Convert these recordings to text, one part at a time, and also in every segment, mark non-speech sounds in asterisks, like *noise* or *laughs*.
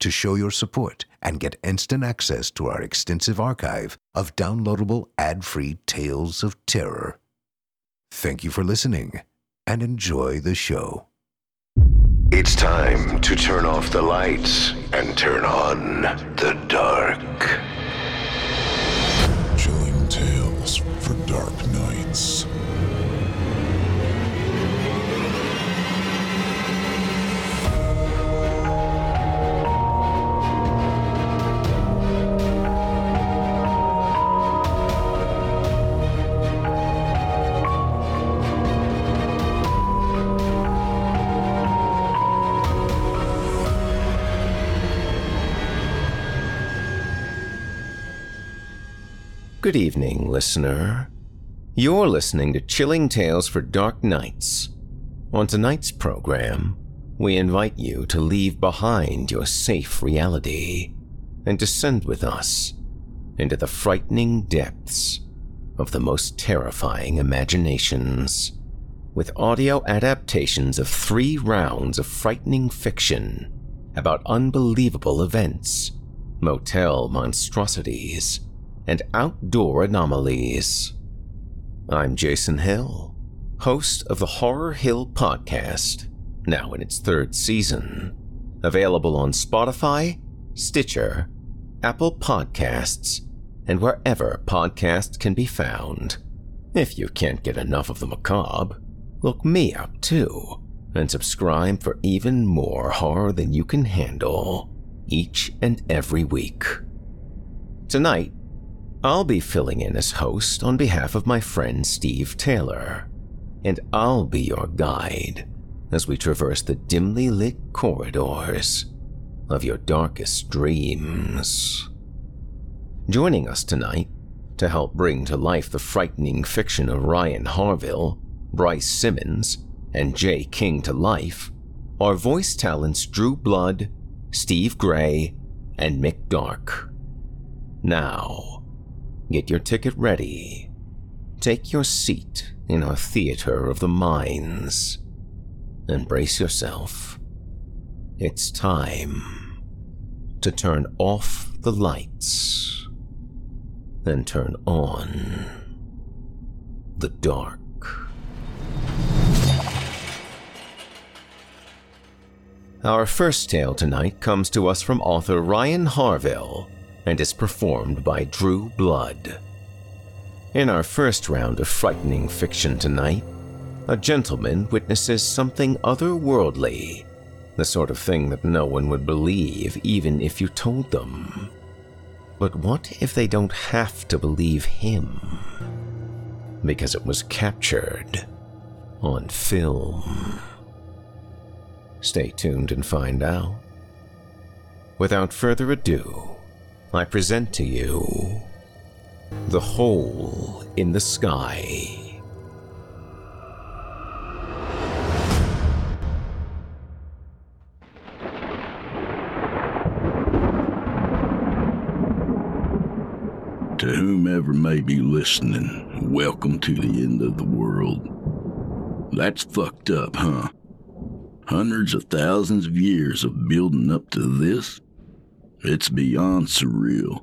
to show your support and get instant access to our extensive archive of downloadable ad-free tales of terror. Thank you for listening and enjoy the show. It's time to turn off the lights and turn on the dark. Good evening, listener. You're listening to Chilling Tales for Dark Nights. On tonight's program, we invite you to leave behind your safe reality and descend with us into the frightening depths of the most terrifying imaginations. With audio adaptations of three rounds of frightening fiction about unbelievable events, motel monstrosities, and outdoor anomalies. I'm Jason Hill, host of the Horror Hill podcast, now in its third season, available on Spotify, Stitcher, Apple Podcasts, and wherever podcasts can be found. If you can't get enough of the macabre, look me up too, and subscribe for even more horror than you can handle each and every week. Tonight, I'll be filling in as host on behalf of my friend Steve Taylor, and I'll be your guide as we traverse the dimly lit corridors of your darkest dreams. Joining us tonight to help bring to life the frightening fiction of Ryan Harville, Bryce Simmons, and Jay King to life are voice talents Drew Blood, Steve Gray, and Mick Dark. Now, Get your ticket ready. Take your seat in our theater of the minds. And brace yourself. It's time to turn off the lights and turn on the dark. Our first tale tonight comes to us from author Ryan Harville and is performed by Drew Blood. In our first round of frightening fiction tonight, a gentleman witnesses something otherworldly, the sort of thing that no one would believe even if you told them. But what if they don't have to believe him? Because it was captured on film. Stay tuned and find out. Without further ado, I present to you The Hole in the Sky. To whomever may be listening, welcome to the end of the world. That's fucked up, huh? Hundreds of thousands of years of building up to this? It's beyond surreal.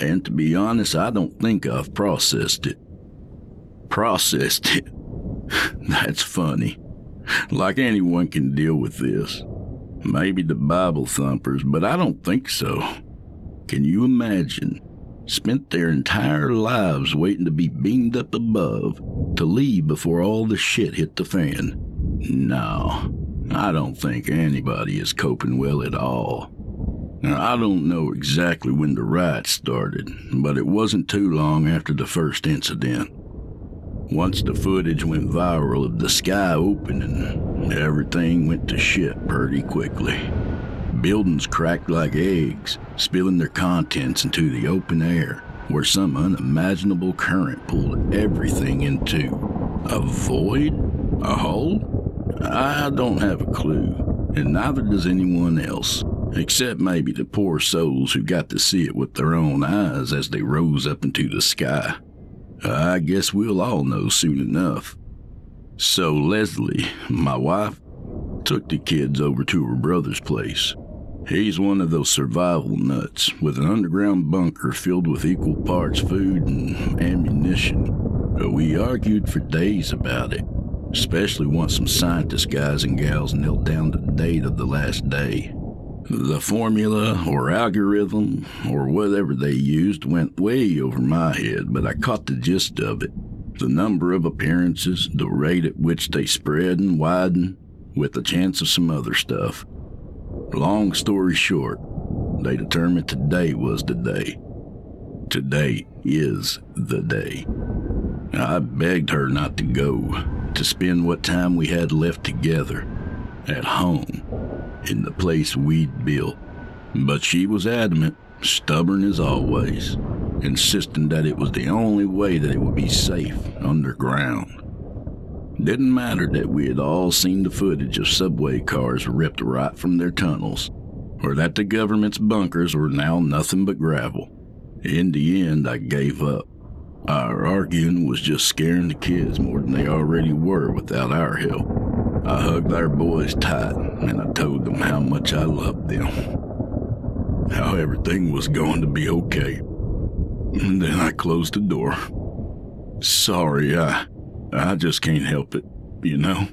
And to be honest, I don't think I've processed it. Processed it? *laughs* That's funny. Like anyone can deal with this. Maybe the Bible thumpers, but I don't think so. Can you imagine? Spent their entire lives waiting to be beamed up above to leave before all the shit hit the fan. No, I don't think anybody is coping well at all. Now, I don't know exactly when the riot started, but it wasn't too long after the first incident. Once the footage went viral of the sky opening, everything went to shit pretty quickly. Buildings cracked like eggs, spilling their contents into the open air, where some unimaginable current pulled everything into a void? A hole? I don't have a clue, and neither does anyone else, except maybe the poor souls who got to see it with their own eyes as they rose up into the sky. I guess we'll all know soon enough. So Leslie, my wife, took the kids over to her brother's place He's one of those survival nuts with an underground bunker filled with equal parts food and ammunition. Uh, we argued for days about it, especially once some scientist guys and gals nailed down the date of the last day. The formula or algorithm or whatever they used went way over my head, but I caught the gist of it. The number of appearances, the rate at which they spread and widen, with the chance of some other stuff. Long story short, they determined today was the day. Today is the day. I begged her not to go, to spend what time we had left together at home, in the place we'd built. But she was adamant, stubborn as always, insisting that it was the only way that it would be safe underground. Didn't matter that we had all seen the footage of subway cars ripped right from their tunnels, or that the government's bunkers were now nothing but gravel. In the end, I gave up. Our arguing was just scaring the kids more than they already were without our help. I hugged our boys tight and I told them how much I loved them. How everything was going to be okay. And then I closed the door. Sorry, I I just can't help it, you know?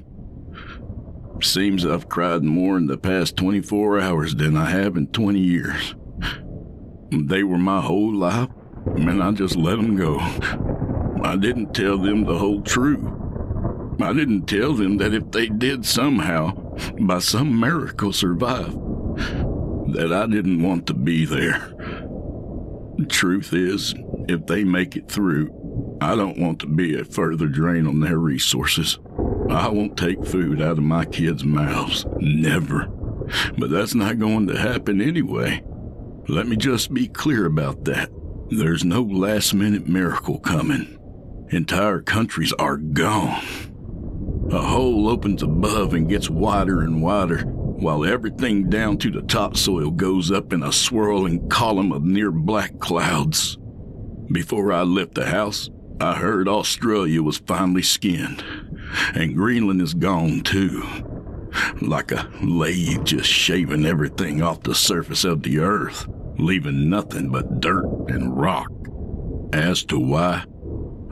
Seems I've cried more in the past 24 hours than I have in 20 years. They were my whole life, and I just let them go. I didn't tell them the whole truth. I didn't tell them that if they did somehow, by some miracle, survive, that I didn't want to be there. The truth is, if they make it through, I don't want to be a further drain on their resources. I won't take food out of my kids' mouths. Never. But that's not going to happen anyway. Let me just be clear about that. There's no last minute miracle coming. Entire countries are gone. A hole opens above and gets wider and wider, while everything down to the topsoil goes up in a swirling column of near black clouds. Before I left the house, I heard Australia was finally skinned, and Greenland is gone too. Like a lathe just shaving everything off the surface of the earth, leaving nothing but dirt and rock. As to why,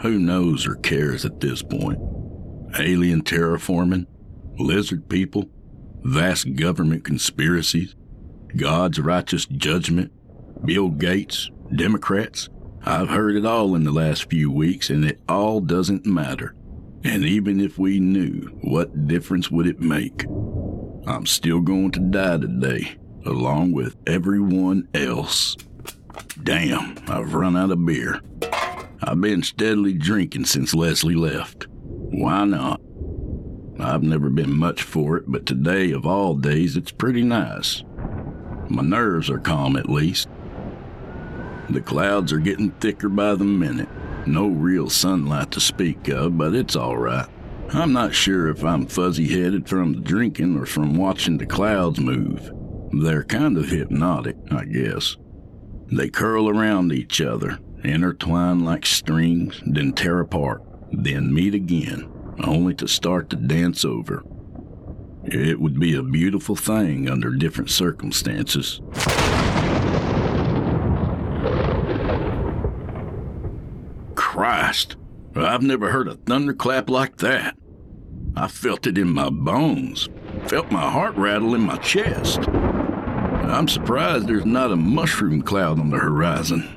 who knows or cares at this point? Alien terraforming, lizard people, vast government conspiracies, God's righteous judgment, Bill Gates, Democrats, I've heard it all in the last few weeks, and it all doesn't matter. And even if we knew, what difference would it make? I'm still going to die today, along with everyone else. Damn, I've run out of beer. I've been steadily drinking since Leslie left. Why not? I've never been much for it, but today of all days, it's pretty nice. My nerves are calm at least. The clouds are getting thicker by the minute. No real sunlight to speak of, but it's all right. I'm not sure if I'm fuzzy headed from the drinking or from watching the clouds move. They're kind of hypnotic, I guess. They curl around each other, intertwine like strings, then tear apart, then meet again, only to start to dance over. It would be a beautiful thing under different circumstances. Christ, I've never heard a thunderclap like that. I felt it in my bones, felt my heart rattle in my chest. I'm surprised there's not a mushroom cloud on the horizon.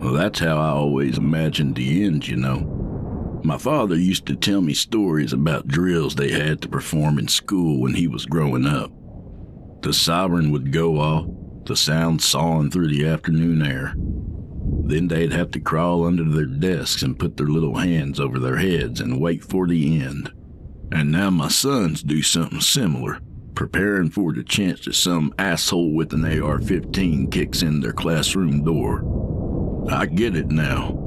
Well, that's how I always imagined the end, you know. My father used to tell me stories about drills they had to perform in school when he was growing up. The siren would go off, the sound sawing through the afternoon air. Then they'd have to crawl under their desks and put their little hands over their heads and wait for the end. And now my sons do something similar, preparing for the chance that some asshole with an AR 15 kicks in their classroom door. I get it now.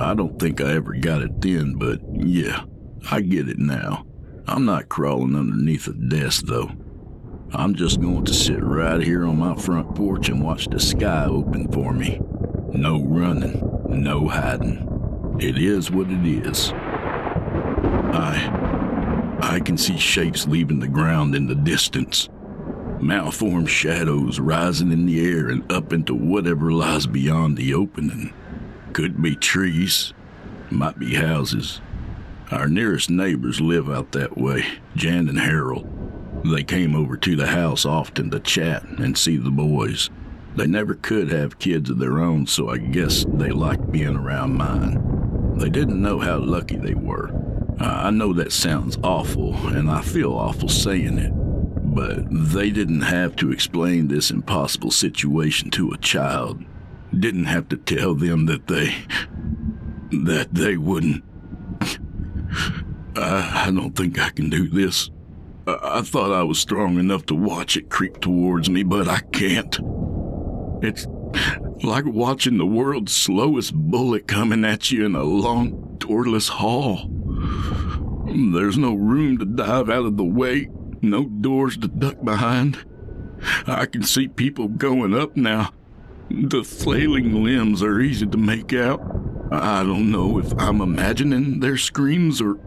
I don't think I ever got it then, but yeah, I get it now. I'm not crawling underneath a desk, though. I'm just going to sit right here on my front porch and watch the sky open for me. No running, no hiding. It is what it is. I. I can see shapes leaving the ground in the distance. Malformed shadows rising in the air and up into whatever lies beyond the opening. Could be trees, might be houses. Our nearest neighbors live out that way, Jan and Harold. They came over to the house often to chat and see the boys. They never could have kids of their own, so I guess they liked being around mine. They didn't know how lucky they were. I know that sounds awful, and I feel awful saying it, but they didn't have to explain this impossible situation to a child. Didn't have to tell them that they. that they wouldn't. I, I don't think I can do this. I, I thought I was strong enough to watch it creep towards me, but I can't. It's like watching the world's slowest bullet coming at you in a long, doorless hall. There's no room to dive out of the way, no doors to duck behind. I can see people going up now. The flailing limbs are easy to make out. I don't know if I'm imagining their screams or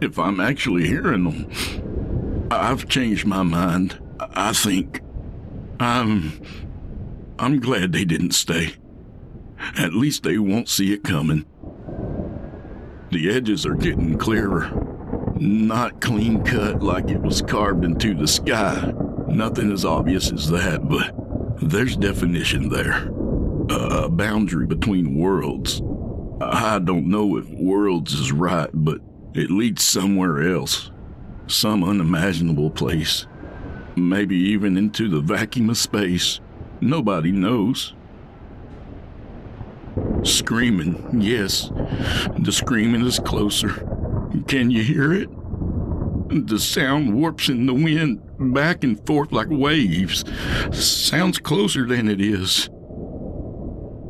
if I'm actually hearing them. I've changed my mind. I think I'm I'm glad they didn't stay. At least they won't see it coming. The edges are getting clearer. Not clean cut like it was carved into the sky. Nothing as obvious as that, but there's definition there. A boundary between worlds. I don't know if worlds is right, but it leads somewhere else. Some unimaginable place. Maybe even into the vacuum of space. Nobody knows. Screaming, yes. The screaming is closer. Can you hear it? The sound warps in the wind back and forth like waves. Sounds closer than it is.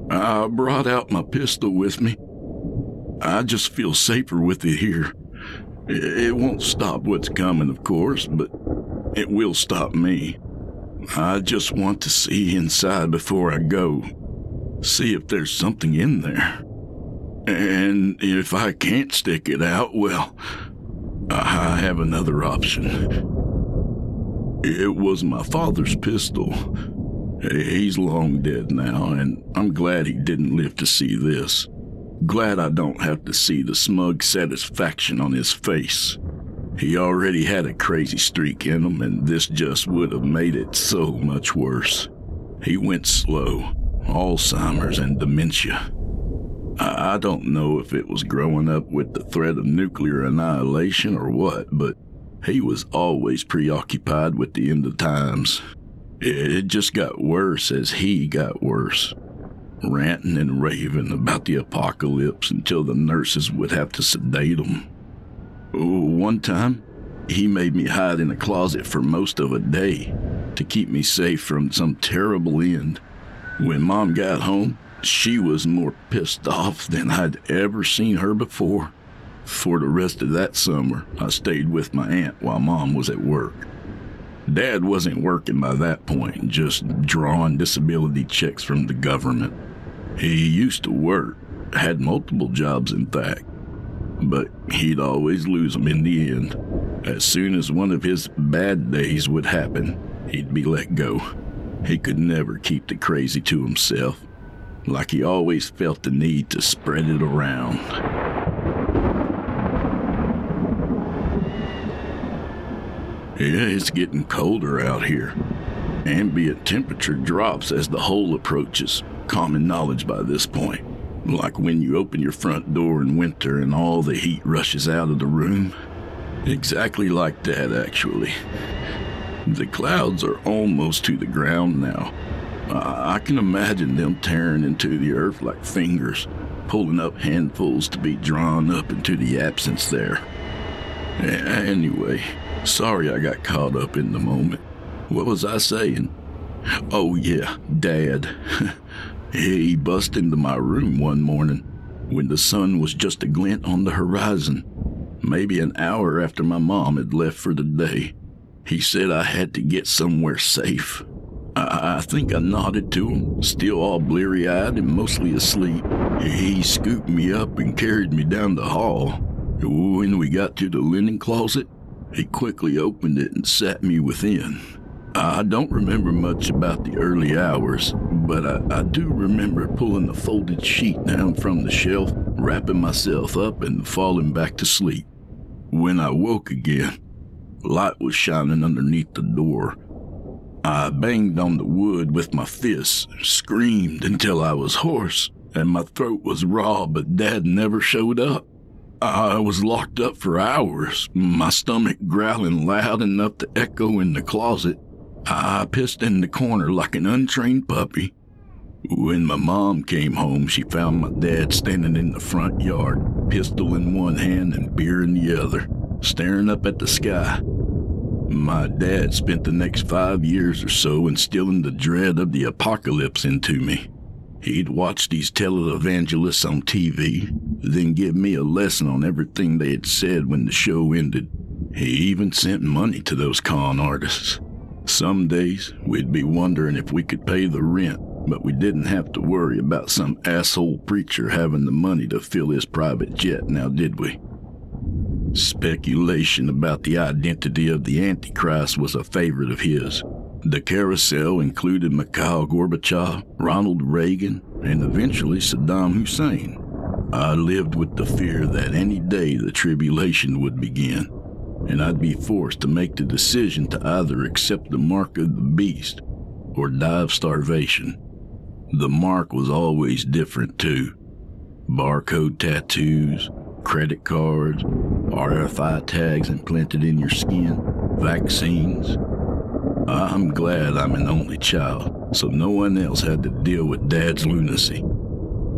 I brought out my pistol with me. I just feel safer with it here. It won't stop what's coming, of course, but it will stop me. I just want to see inside before I go. See if there's something in there. And if I can't stick it out, well, I have another option. It was my father's pistol. He's long dead now, and I'm glad he didn't live to see this. Glad I don't have to see the smug satisfaction on his face. He already had a crazy streak in him, and this just would have made it so much worse. He went slow, Alzheimer's and dementia. I, don't know if it was growing up with the threat of nuclear annihilation or what, but he was always preoccupied with the end of times. It just got worse as he got worse, ranting and raving about the apocalypse until the nurses would have to sedate him. One time, he made me hide in a closet for most of a day to keep me safe from some terrible end. When Mom got home, she was more pissed off than I'd ever seen her before. For the rest of that summer, I stayed with my aunt while Mom was at work. Dad wasn't working by that point, just drawing disability checks from the government. He used to work, had multiple jobs, in fact, but he'd always lose them in the end. As soon as one of his bad days would happen, he'd be let go. He could never keep the crazy to himself, like he always felt the need to spread it around. Yeah, it's getting colder out here. Ambient temperature drops as the hole approaches, common knowledge by this point. Like when you open your front door in winter and all the heat rushes out of the room. Exactly like that, actually. The clouds are almost to the ground now. I can imagine them tearing into the earth like fingers, pulling up handfuls to be drawn up into the absence there. Anyway, Sorry I got caught up in the moment. What was I saying? Oh, yeah, Dad. *laughs* he bust into my room one morning when the sun was just a glint on the horizon, maybe an hour after my mom had left for the day. He said I had to get somewhere safe. I, think I nodded to him, still all bleary eyed and mostly asleep. He scooped me up and carried me down the hall. When we got to the linen closet, he quickly opened it and sat me within. I don't remember much about the early hours, but I, I, do remember pulling the folded sheet down from the shelf, wrapping myself up, and falling back to sleep. When I woke again, light was shining underneath the door. I banged on the wood with my fists, screamed until I was hoarse, and my throat was raw, but Dad never showed up. I was locked up for hours, my stomach growling loud enough to echo in the closet. I pissed in the corner like an untrained puppy. When my mom came home, she found my dad standing in the front yard, pistol in one hand and beer in the other, staring up at the sky. My dad spent the next five years or so instilling the dread of the apocalypse into me. He'd watch these televangelists on TV, then give me a lesson on everything they had said when the show ended. He even sent money to those con artists. Some days we'd be wondering if we could pay the rent, but we didn't have to worry about some asshole preacher having the money to fill his private jet, now did we? Speculation about the identity of the Antichrist was a favorite of his. The carousel included Mikhail Gorbachev, Ronald Reagan, and eventually Saddam Hussein. I lived with the fear that any day the tribulation would begin, and I'd be forced to make the decision to either accept the mark of the beast or die of starvation. The mark was always different, too. Barcode tattoos, credit cards, RFID tags implanted in your skin, vaccines, I'm glad I'm an only child, so no one else had to deal with Dad's lunacy.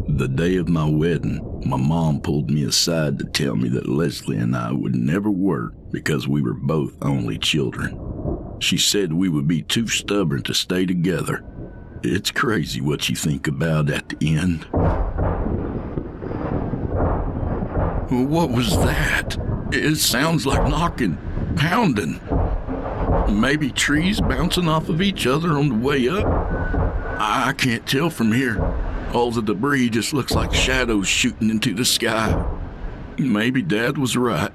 The day of my wedding, my mom pulled me aside to tell me that Leslie and I would never work because we were both only children. She said we would be too stubborn to stay together. It's crazy what you think about at the end. What was that? It sounds like knocking, pounding. Maybe trees bouncing off of each other on the way up? I can't tell from here. All the debris just looks like shadows shooting into the sky. Maybe Dad was right.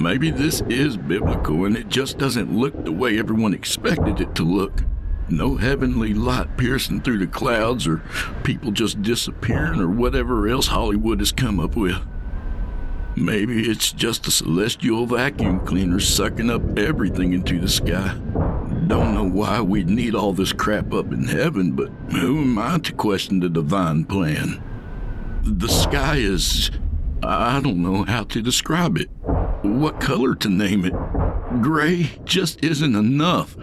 Maybe this is biblical and it just doesn't look the way everyone expected it to look. No heavenly light piercing through the clouds or people just disappearing or whatever else Hollywood has come up with. Maybe it's just a celestial vacuum cleaner sucking up everything into the sky. Don't know why we'd need all this crap up in heaven, but who am I to question the divine plan? The sky is. I don't know how to describe it. What color to name it? Gray just isn't enough,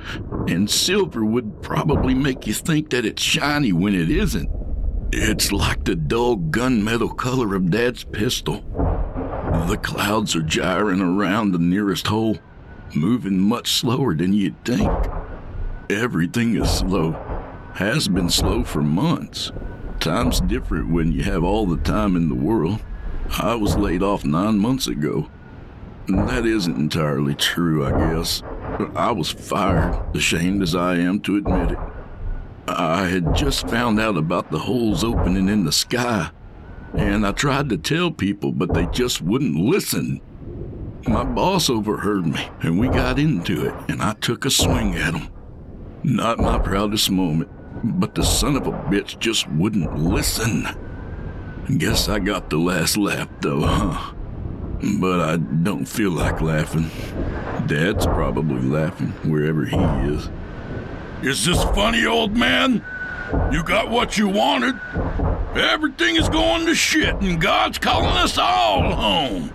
and silver would probably make you think that it's shiny when it isn't. It's like the dull gunmetal color of Dad's pistol. The clouds are gyring around the nearest hole, moving much slower than you'd think. Everything is slow, has been slow for months. Time's different when you have all the time in the world. I was laid off nine months ago. That isn't entirely true, I guess. I was fired, ashamed as I am to admit it. I had just found out about the holes opening in the sky, and I tried to tell people, but they just wouldn't listen. My boss overheard me, and we got into it, and I took a swing at him. Not my proudest moment, but the son of a bitch just wouldn't listen. Guess I got the last laugh, though, huh? But I don't feel like laughing. Dad's probably laughing wherever he is. Is this funny, old man? You got what you wanted. Everything is going to shit, and God's calling us all home.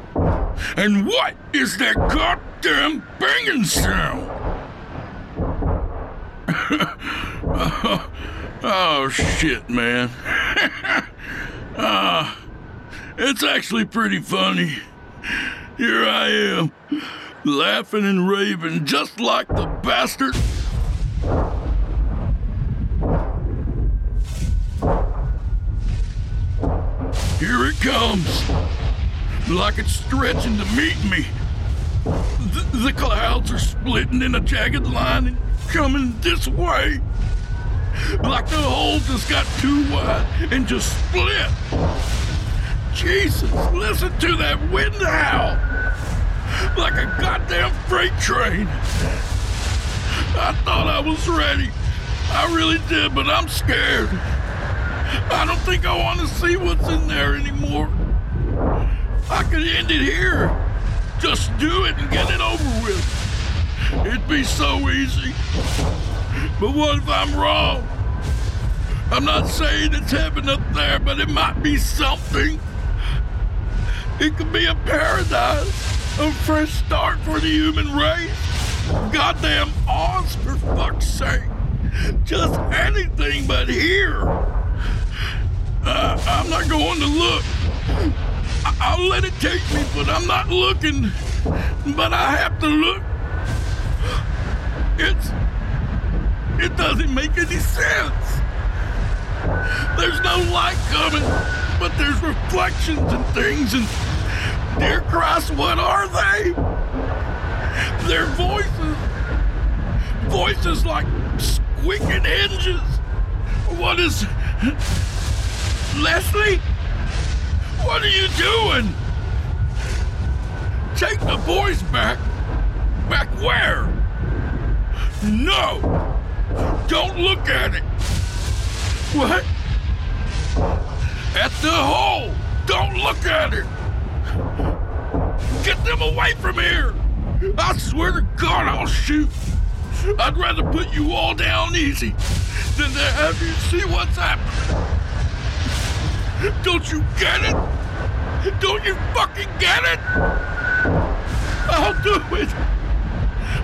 And what is that goddamn banging sound? *laughs* oh, shit, man. uh, *laughs* it's actually pretty funny. Here I am, laughing and raving just like the bastard. Here it comes, like it's stretching to meet me. The, the clouds are splitting in a jagged line and coming this way. Like the hole just got too wide and just split. Jesus, listen to that wind howl! Like a goddamn freight train. I thought I was ready. I really did, but I'm scared. I don't think I want to see what's in there anymore. I could end it here. Just do it and get it over with. It'd be so easy. But what if I'm wrong? I'm not saying it's heaven up there, but it might be something. It could be a paradise, a fresh start for the human race. Goddamn Oz, for fuck's sake. Just anything but here. I'm not going to look. I- will let it take me, but I'm not looking. But I have to look. It's. It doesn't make any sense. There's no light coming, but there's reflections and things, and dear Christ, what are they? They're voices. Voices like squeaking hinges. What is. Leslie? What are you doing? Take the boys back. Back where? No! Don't look at it! What? At the hole! Don't look at it! Get them away from here! I swear to God I'll shoot! I'd rather put you all down easy than to have you see what's happening! Don't you get it? Don't you fucking get it? I'll do it!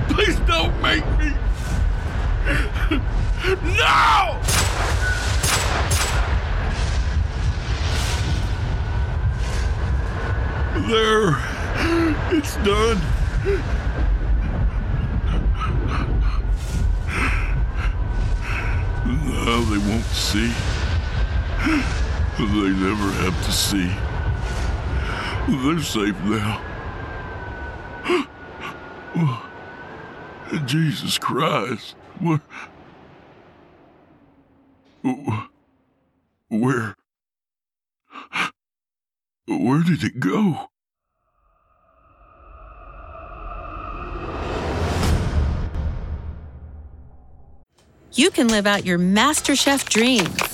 Please don't make me! No! There. It's done. Now they won't see. They never have to see. They're safe now. *gasps* Jesus Christ. What? Where? Where did it go? You can live out your MasterChef dreams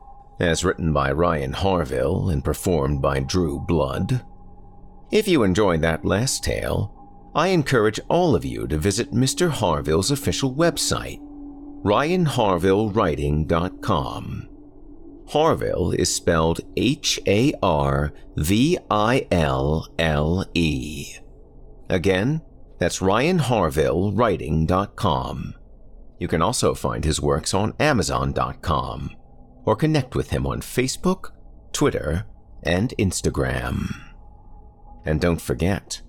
as written by Ryan Harville and performed by Drew Blood. If you enjoyed that last tale, I encourage all of you to visit Mr. Harville's official website, ryanharvillewriting.com. Harville is spelled H A R V I L L E. Again, that's ryanharvillewriting.com. You can also find his works on Amazon.com or connect with him on Facebook, Twitter, and Instagram. And don't forget,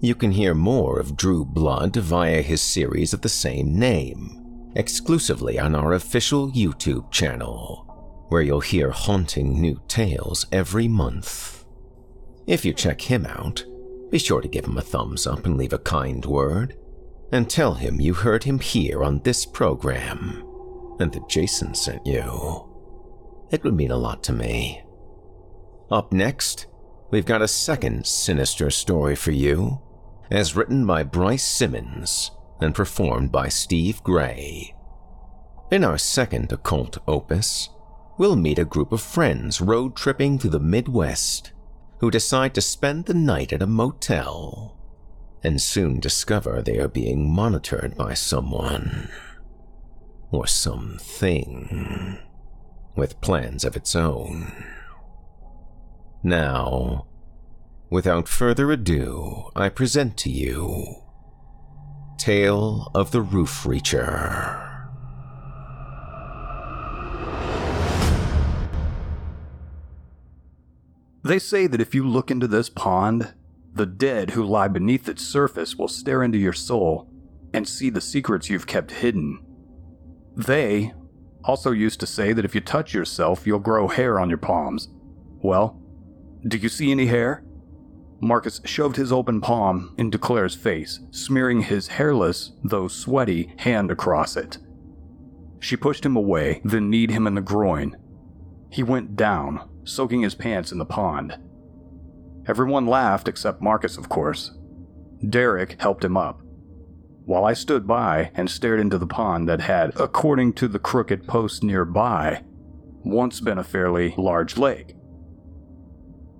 you can hear more of Drew Blood via his series of the same name, exclusively on our official YouTube channel, where you'll hear haunting new tales every month. If you check him out, be sure to give him a thumbs up and leave a kind word and tell him you heard him here on this program and that Jason sent you. It would mean a lot to me. Up next, we've got a second sinister story for you, as written by Bryce Simmons and performed by Steve Gray. In our second occult opus, we'll meet a group of friends road tripping through the Midwest who decide to spend the night at a motel and soon discover they are being monitored by someone or something with plans of its own. Now, without further ado, I present to you Tale of the Roof Reacher. They say that if you look into this pond, the dead who lie beneath its surface will stare into your soul and see the secrets you've kept hidden. They also used to say that if you touch yourself, you'll grow hair on your palms. Well, do you see any hair? Marcus shoved his open palm into Claire's face, smearing his hairless, though sweaty, hand across it. She pushed him away, then kneed him in the groin. He went down, soaking his pants in the pond. Everyone laughed except Marcus, of course. Derek helped him up, while I stood by and stared into the pond that had, according to the crooked post nearby, once been a fairly large lake.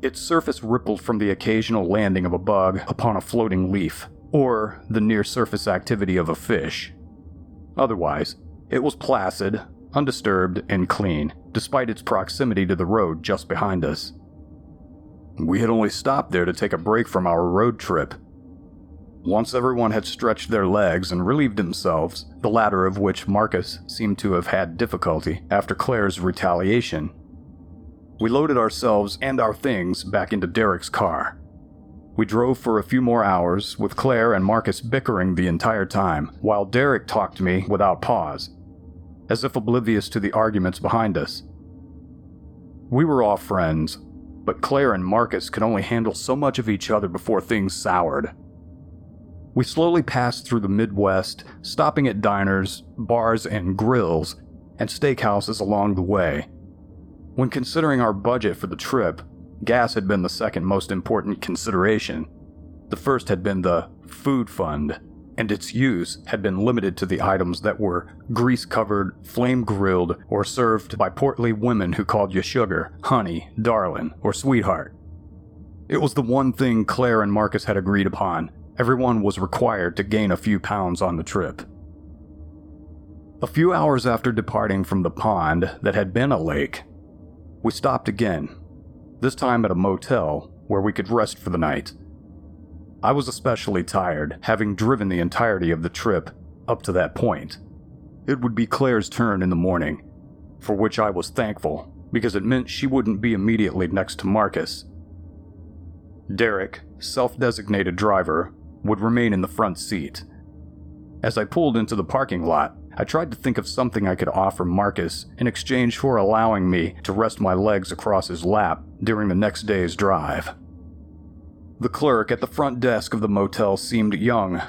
Its surface rippled from the occasional landing of a bug upon a floating leaf, or the near surface activity of a fish. Otherwise, it was placid, undisturbed, and clean, despite its proximity to the road just behind us. We had only stopped there to take a break from our road trip. Once everyone had stretched their legs and relieved themselves, the latter of which Marcus seemed to have had difficulty after Claire's retaliation, we loaded ourselves and our things back into Derek's car. We drove for a few more hours, with Claire and Marcus bickering the entire time, while Derek talked to me without pause, as if oblivious to the arguments behind us. We were all friends, but Claire and Marcus could only handle so much of each other before things soured. We slowly passed through the Midwest, stopping at diners, bars, and grills, and steakhouses along the way. When considering our budget for the trip, gas had been the second most important consideration. The first had been the food fund, and its use had been limited to the items that were grease covered, flame grilled, or served by portly women who called you sugar, honey, darling, or sweetheart. It was the one thing Claire and Marcus had agreed upon. Everyone was required to gain a few pounds on the trip. A few hours after departing from the pond that had been a lake, we stopped again, this time at a motel where we could rest for the night. I was especially tired, having driven the entirety of the trip up to that point. It would be Claire's turn in the morning, for which I was thankful, because it meant she wouldn't be immediately next to Marcus. Derek, self designated driver, would remain in the front seat. As I pulled into the parking lot, I tried to think of something I could offer Marcus in exchange for allowing me to rest my legs across his lap during the next day's drive. The clerk at the front desk of the motel seemed young,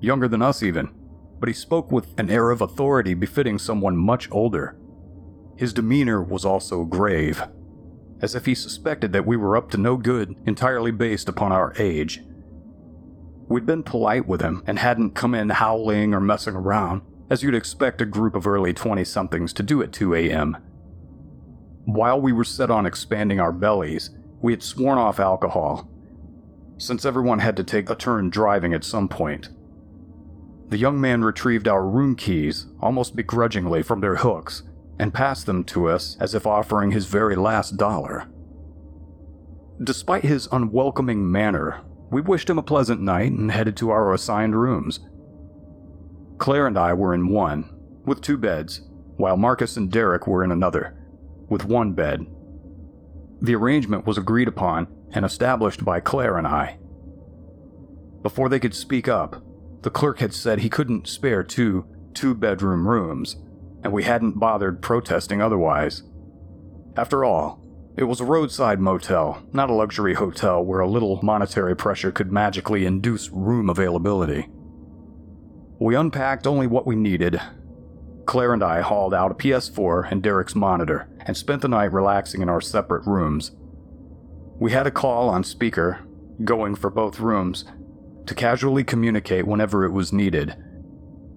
younger than us even, but he spoke with an air of authority befitting someone much older. His demeanor was also grave, as if he suspected that we were up to no good entirely based upon our age. We'd been polite with him and hadn't come in howling or messing around, as you'd expect a group of early 20 somethings to do at 2 a.m. While we were set on expanding our bellies, we had sworn off alcohol, since everyone had to take a turn driving at some point. The young man retrieved our room keys almost begrudgingly from their hooks and passed them to us as if offering his very last dollar. Despite his unwelcoming manner, we wished him a pleasant night and headed to our assigned rooms. Claire and I were in one, with two beds, while Marcus and Derek were in another, with one bed. The arrangement was agreed upon and established by Claire and I. Before they could speak up, the clerk had said he couldn't spare two two bedroom rooms, and we hadn't bothered protesting otherwise. After all, it was a roadside motel, not a luxury hotel where a little monetary pressure could magically induce room availability. We unpacked only what we needed. Claire and I hauled out a PS4 and Derek's monitor and spent the night relaxing in our separate rooms. We had a call on speaker, going for both rooms, to casually communicate whenever it was needed,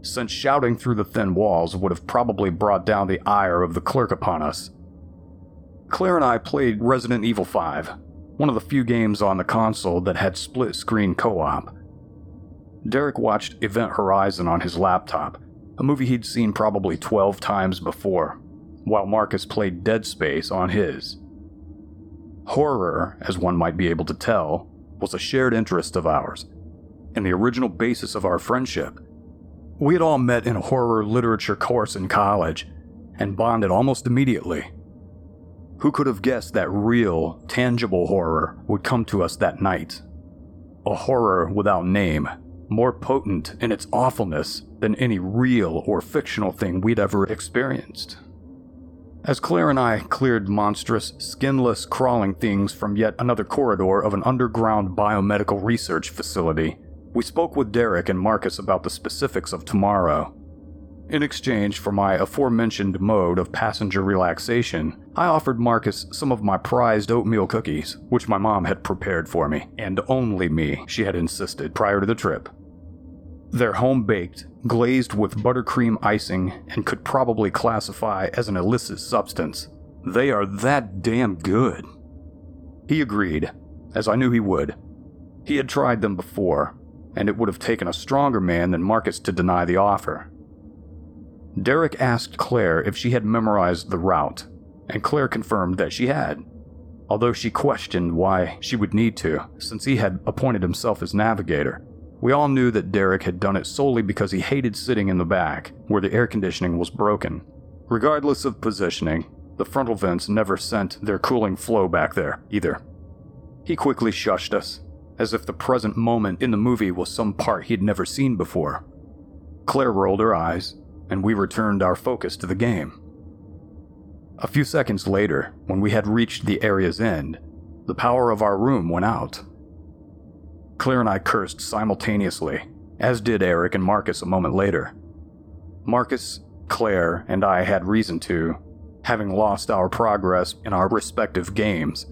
since shouting through the thin walls would have probably brought down the ire of the clerk upon us. Claire and I played Resident Evil 5, one of the few games on the console that had split screen co op. Derek watched Event Horizon on his laptop, a movie he'd seen probably 12 times before, while Marcus played Dead Space on his. Horror, as one might be able to tell, was a shared interest of ours, and the original basis of our friendship. We had all met in a horror literature course in college and bonded almost immediately. Who could have guessed that real, tangible horror would come to us that night? A horror without name, more potent in its awfulness than any real or fictional thing we'd ever experienced. As Claire and I cleared monstrous, skinless, crawling things from yet another corridor of an underground biomedical research facility, we spoke with Derek and Marcus about the specifics of tomorrow. In exchange for my aforementioned mode of passenger relaxation, I offered Marcus some of my prized oatmeal cookies, which my mom had prepared for me, and only me, she had insisted, prior to the trip. They're home baked, glazed with buttercream icing, and could probably classify as an illicit substance. They are that damn good. He agreed, as I knew he would. He had tried them before, and it would have taken a stronger man than Marcus to deny the offer. Derek asked Claire if she had memorized the route, and Claire confirmed that she had, although she questioned why she would need to, since he had appointed himself as navigator. We all knew that Derek had done it solely because he hated sitting in the back, where the air conditioning was broken. Regardless of positioning, the frontal vents never sent their cooling flow back there, either. He quickly shushed us, as if the present moment in the movie was some part he'd never seen before. Claire rolled her eyes, and we returned our focus to the game. A few seconds later, when we had reached the area's end, the power of our room went out. Claire and I cursed simultaneously, as did Derek and Marcus a moment later. Marcus, Claire, and I had reason to, having lost our progress in our respective games.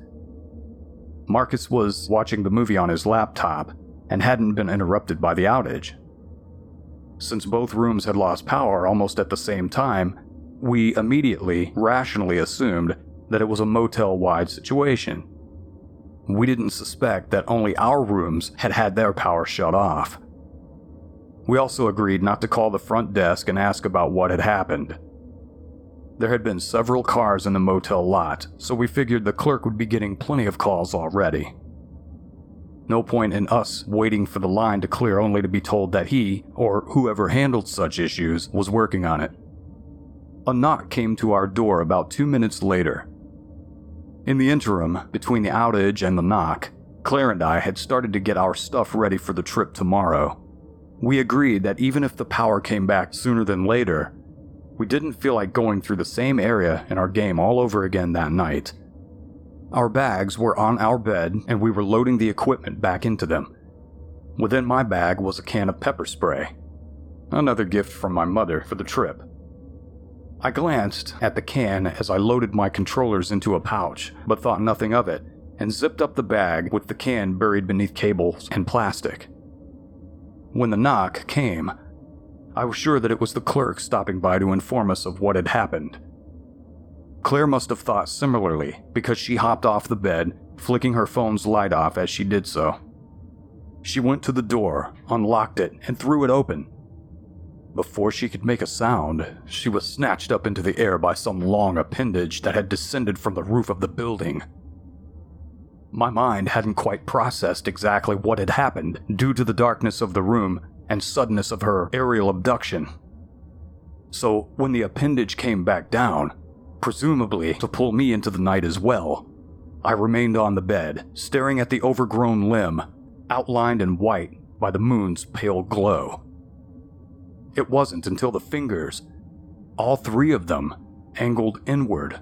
Marcus was watching the movie on his laptop and hadn't been interrupted by the outage. Since both rooms had lost power almost at the same time, we immediately, rationally assumed that it was a motel wide situation we didn't suspect that only our rooms had had their power shut off. We also agreed not to call the front desk and ask about what had happened. There had been several cars in the motel lot, so we figured the clerk would be getting plenty of calls already. No point in us waiting for the line to clear only to be told that he, or whoever handled such issues, was working on it. A knock came to our door about two minutes later, in the interim, between the outage and the knock, Claire and I had started to get our stuff ready for the trip tomorrow. We agreed that even if the power came back sooner than later, we didn't feel like going through the same area in our game all over again that night. Our bags were on our bed and we were loading the equipment back into them. Within my bag was a can of pepper spray, another gift from my mother for the trip. I glanced at the can as I loaded my controllers into a pouch, but thought nothing of it and zipped up the bag with the can buried beneath cables and plastic. When the knock came, I was sure that it was the clerk stopping by to inform us of what had happened. Claire must have thought similarly because she hopped off the bed, flicking her phone's light off as she did so. She went to the door, unlocked it, and threw it open. Before she could make a sound, she was snatched up into the air by some long appendage that had descended from the roof of the building. My mind hadn't quite processed exactly what had happened due to the darkness of the room and suddenness of her aerial abduction. So, when the appendage came back down, presumably to pull me into the night as well, I remained on the bed, staring at the overgrown limb, outlined in white by the moon's pale glow. It wasn't until the fingers, all three of them, angled inward,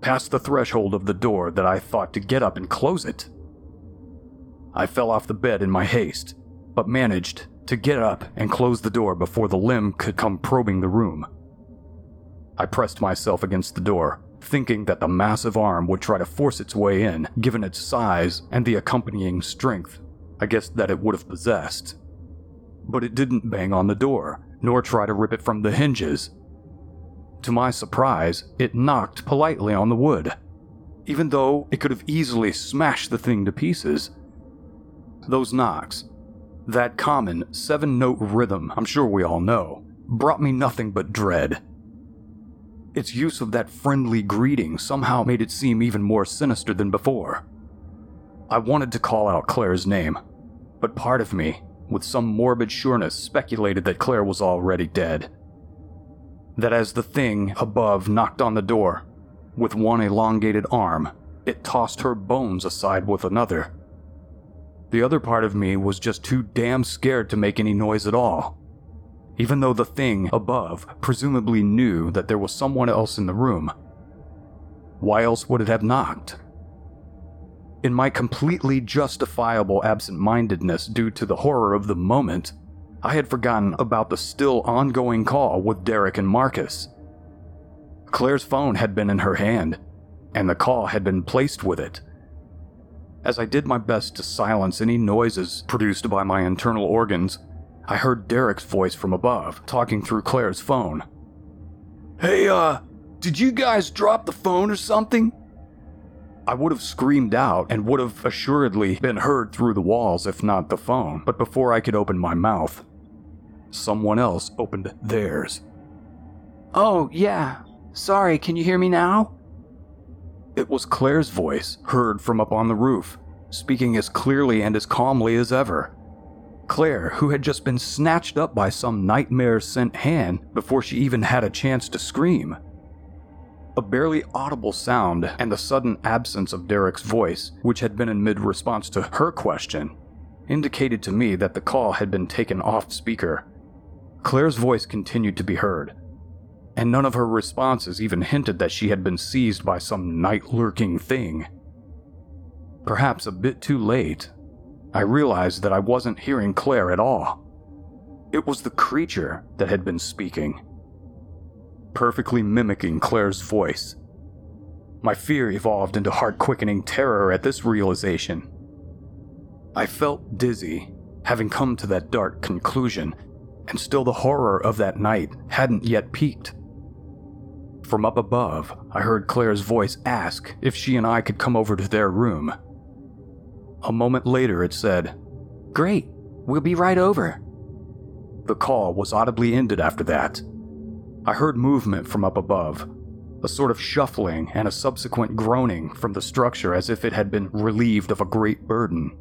past the threshold of the door that I thought to get up and close it. I fell off the bed in my haste, but managed to get up and close the door before the limb could come probing the room. I pressed myself against the door, thinking that the massive arm would try to force its way in, given its size and the accompanying strength I guessed that it would have possessed. But it didn't bang on the door, nor try to rip it from the hinges. To my surprise, it knocked politely on the wood, even though it could have easily smashed the thing to pieces. Those knocks, that common seven note rhythm I'm sure we all know, brought me nothing but dread. Its use of that friendly greeting somehow made it seem even more sinister than before. I wanted to call out Claire's name, but part of me, with some morbid sureness, speculated that Claire was already dead. That as the thing above knocked on the door, with one elongated arm, it tossed her bones aside with another. The other part of me was just too damn scared to make any noise at all. Even though the thing above presumably knew that there was someone else in the room. Why else would it have knocked? In my completely justifiable absent mindedness due to the horror of the moment, I had forgotten about the still ongoing call with Derek and Marcus. Claire's phone had been in her hand, and the call had been placed with it. As I did my best to silence any noises produced by my internal organs, I heard Derek's voice from above, talking through Claire's phone. Hey, uh, did you guys drop the phone or something? I would have screamed out and would have assuredly been heard through the walls if not the phone, but before I could open my mouth, someone else opened theirs. Oh, yeah. Sorry, can you hear me now? It was Claire's voice, heard from up on the roof, speaking as clearly and as calmly as ever. Claire, who had just been snatched up by some nightmare sent hand before she even had a chance to scream. A barely audible sound and the sudden absence of Derek's voice, which had been in mid response to her question, indicated to me that the call had been taken off speaker. Claire's voice continued to be heard, and none of her responses even hinted that she had been seized by some night lurking thing. Perhaps a bit too late, I realized that I wasn't hearing Claire at all. It was the creature that had been speaking perfectly mimicking Claire's voice. My fear evolved into heart quickening terror at this realization. I felt dizzy, having come to that dark conclusion, and still the horror of that night hadn't yet peaked. From up above, I heard Claire's voice ask if she and I could come over to their room. A moment later, it said, Great, we'll be right over. The call was audibly ended after that, I heard movement from up above, a sort of shuffling and a subsequent groaning from the structure as if it had been relieved of a great burden.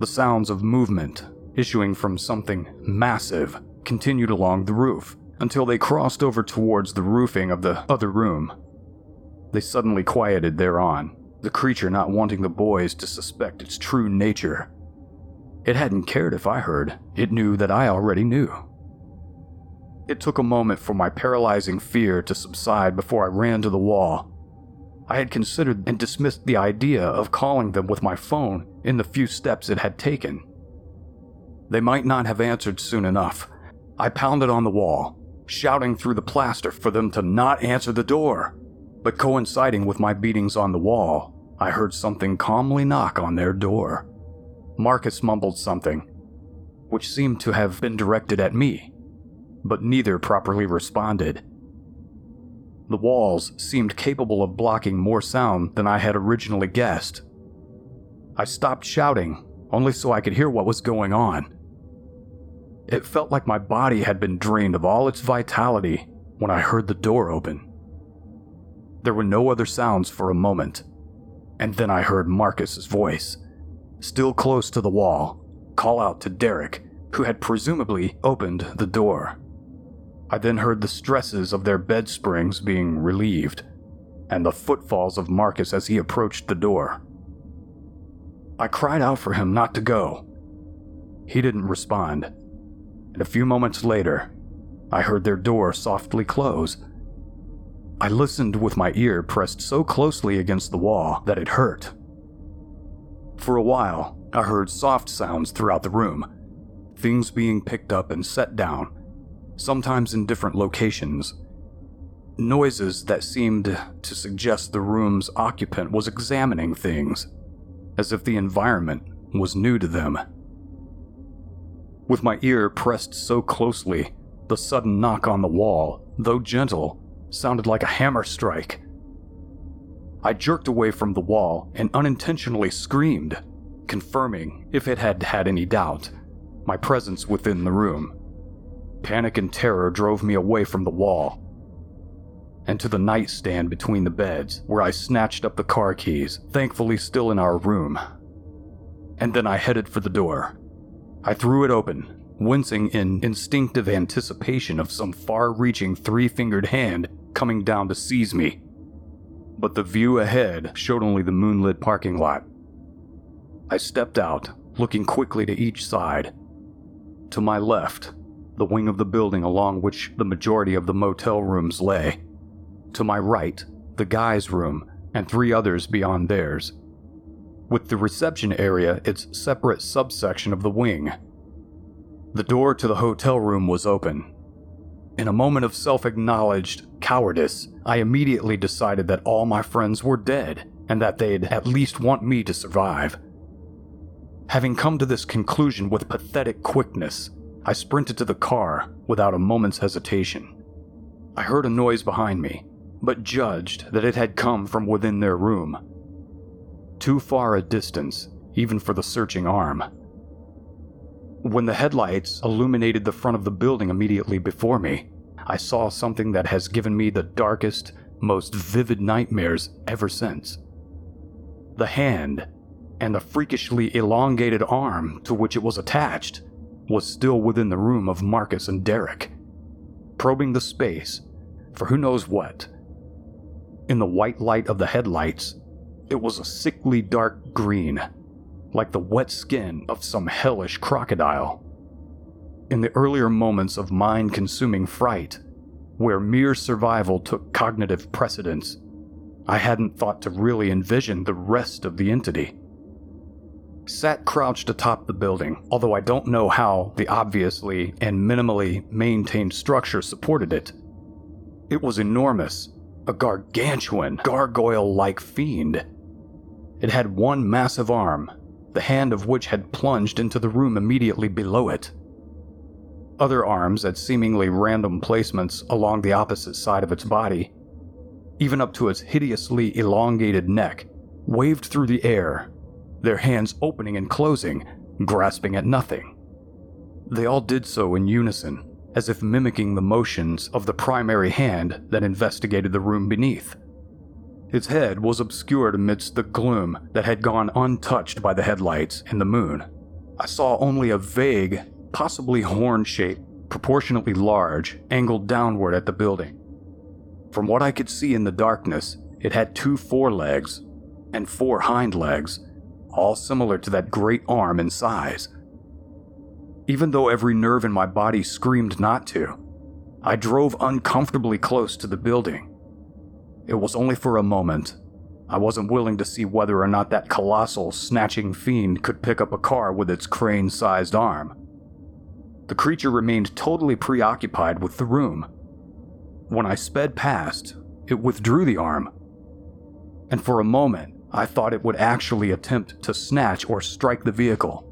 The sounds of movement, issuing from something massive, continued along the roof until they crossed over towards the roofing of the other room. They suddenly quieted thereon, the creature not wanting the boys to suspect its true nature. It hadn't cared if I heard, it knew that I already knew. It took a moment for my paralyzing fear to subside before I ran to the wall. I had considered and dismissed the idea of calling them with my phone in the few steps it had taken. They might not have answered soon enough. I pounded on the wall, shouting through the plaster for them to not answer the door. But coinciding with my beatings on the wall, I heard something calmly knock on their door. Marcus mumbled something, which seemed to have been directed at me, but neither properly responded. The walls seemed capable of blocking more sound than I had originally guessed. I stopped shouting, only so I could hear what was going on. It felt like my body had been drained of all its vitality when I heard the door open. There were no other sounds for a moment, and then I heard Marcus's voice, still close to the wall, call out to Derek, who had presumably opened the door. I then heard the stresses of their bed springs being relieved, and the footfalls of Marcus as he approached the door. I cried out for him not to go. He didn't respond, and a few moments later, I heard their door softly close I listened with my ear pressed so closely against the wall that it hurt. For a while, I heard soft sounds throughout the room, things being picked up and set down, sometimes in different locations. Noises that seemed to suggest the room's occupant was examining things, as if the environment was new to them. With my ear pressed so closely, the sudden knock on the wall, though gentle, sounded like a hammer strike. I jerked away from the wall and unintentionally screamed, confirming, if it had had any doubt, my presence within the room. Panic and terror drove me away from the wall and to the nightstand between the beds, where I snatched up the car keys, thankfully still in our room. And then I headed for the door. I threw it open, wincing in instinctive anticipation of some far reaching three fingered hand coming down to seize me. But the view ahead showed only the moonlit parking lot. I stepped out, looking quickly to each side. To my left, the wing of the building along which the majority of the motel rooms lay. To my right, the guy's room, and three others beyond theirs. With the reception area its separate subsection of the wing. The door to the hotel room was open, in a moment of self acknowledged cowardice, I immediately decided that all my friends were dead and that they'd at least want me to survive. Having come to this conclusion with pathetic quickness, I sprinted to the car without a moment's hesitation. I heard a noise behind me, but judged that it had come from within their room. Too far a distance, even for the searching arm. When the headlights illuminated the front of the building immediately before me, I saw something that has given me the darkest, most vivid nightmares ever since. The hand, and the freakishly elongated arm to which it was attached, was still within the room of Marcus and Derek, probing the space for who knows what. In the white light of the headlights, it was a sickly dark green like the wet skin of some hellish crocodile. In the earlier moments of mind consuming fright, where mere survival took cognitive precedence, I hadn't thought to really envision the rest of the entity. Sat crouched atop the building, although I don't know how the obviously and minimally maintained structure supported it. It was enormous, a gargantuan, gargoyle like fiend. It had one massive arm the hand of which had plunged into the room immediately below it. Other arms at seemingly random placements along the opposite side of its body, even up to its hideously elongated neck, waved through the air, their hands opening and closing, grasping at nothing. They all did so in unison, as if mimicking the motions of the primary hand that investigated the room beneath. Its head was obscured amidst the gloom that had gone untouched by the headlights and the moon. I saw only a vague, possibly horn shape, proportionately large, angled downward at the building. From what I could see in the darkness, it had two forelegs and four hind legs, all similar to that great arm in size. Even though every nerve in my body screamed not to, I drove uncomfortably close to the building it was only for a moment, I wasn't willing to see whether or not that colossal, snatching fiend could pick up a car with its crane sized arm. The creature remained totally preoccupied with the room. When I sped past, it withdrew the arm. And for a moment, I thought it would actually attempt to snatch or strike the vehicle.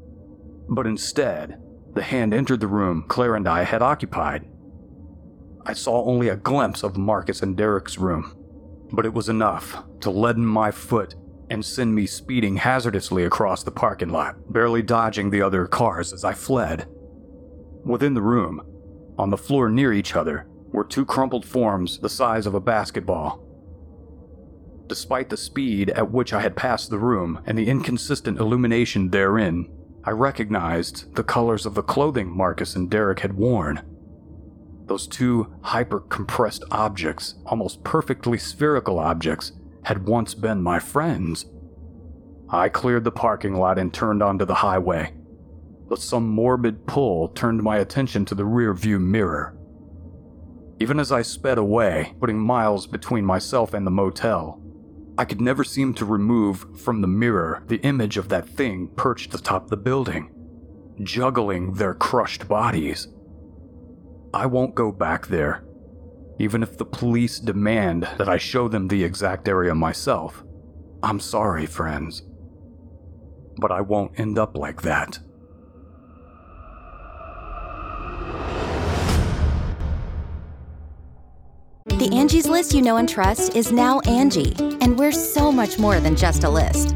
But instead, the hand entered the room Claire and I had occupied. I saw only a glimpse of Marcus and Derek's room, but it was enough to leaden my foot and send me speeding hazardously across the parking lot, barely dodging the other cars as I fled. Within the room, on the floor near each other, were two crumpled forms the size of a basketball. Despite the speed at which I had passed the room and the inconsistent illumination therein, I recognized the colors of the clothing Marcus and Derek had worn. Those two hyper compressed objects, almost perfectly spherical objects, had once been my friends. I cleared the parking lot and turned onto the highway, but some morbid pull turned my attention to the rear view mirror. Even as I sped away, putting miles between myself and the motel, I could never seem to remove from the mirror the image of that thing perched atop the building, juggling their crushed bodies. I won't go back there, even if the police demand that I show them the exact area myself. I'm sorry, friends. But I won't end up like that. The Angie's list you know and trust is now Angi, and we're so much more than just a list.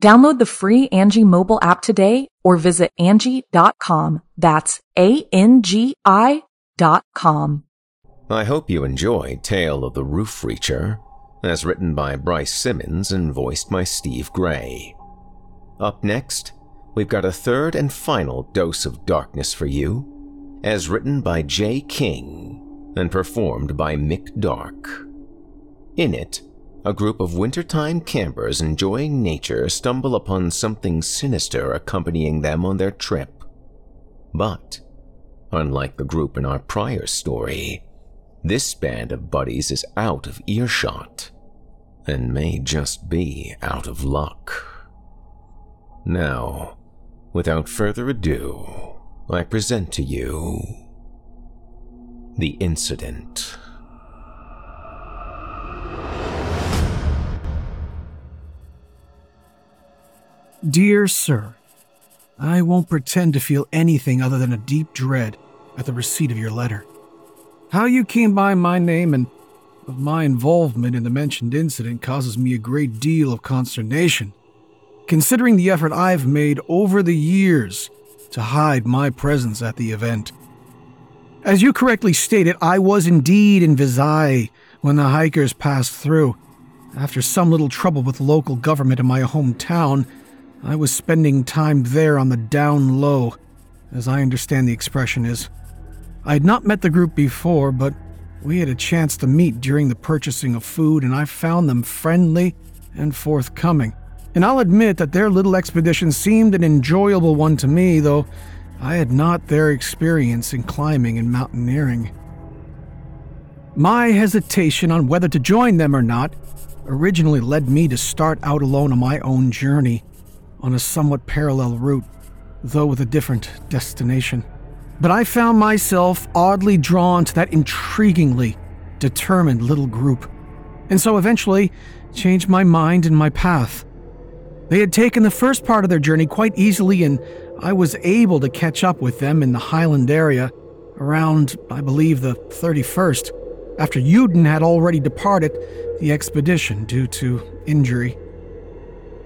Download the free Angi mobile app today or visit Angi.com. That's A-N-G-I dot com. I hope you enjoyed Tale of the Roof Reacher, as written by Bryce Simmons and voiced by Steve Gray. Up next, we've got a third and final dose of darkness for you, as written by Jay King and performed by Mick Dark. In it, a group of wintertime campers enjoying nature stumble upon something sinister accompanying them on their trip. But, unlike the group in our prior story, this band of buddies is out of earshot and may just be out of luck. Now, without further ado, I present to you the incident. Dear Sir, I won't pretend to feel anything other than a deep dread at the receipt of your letter. How you came by my name and of my involvement in the mentioned incident causes me a great deal of consternation, considering the effort I've made over the years to hide my presence at the event. As you correctly stated, I was indeed in Vizhai when the hikers passed through. After some little trouble with local government in my hometown, I was spending time there on the down low, as I understand the expression is. I had not met the group before, but we had a chance to meet during the purchasing of food, and I found them friendly and forthcoming. And I'll admit that their little expedition seemed an enjoyable one to me, though I had not their experience in climbing and mountaineering. My hesitation on whether to join them or not originally led me to start out alone on my own journey on a somewhat parallel route, though with a different destination. But I found myself oddly drawn to that intriguingly determined little group, and so eventually changed my mind and my path. They had taken the first part of their journey quite easily, and I was able to catch up with them in the Highland area around, I believe, the 31st, after Yudin had already departed the expedition due to injury.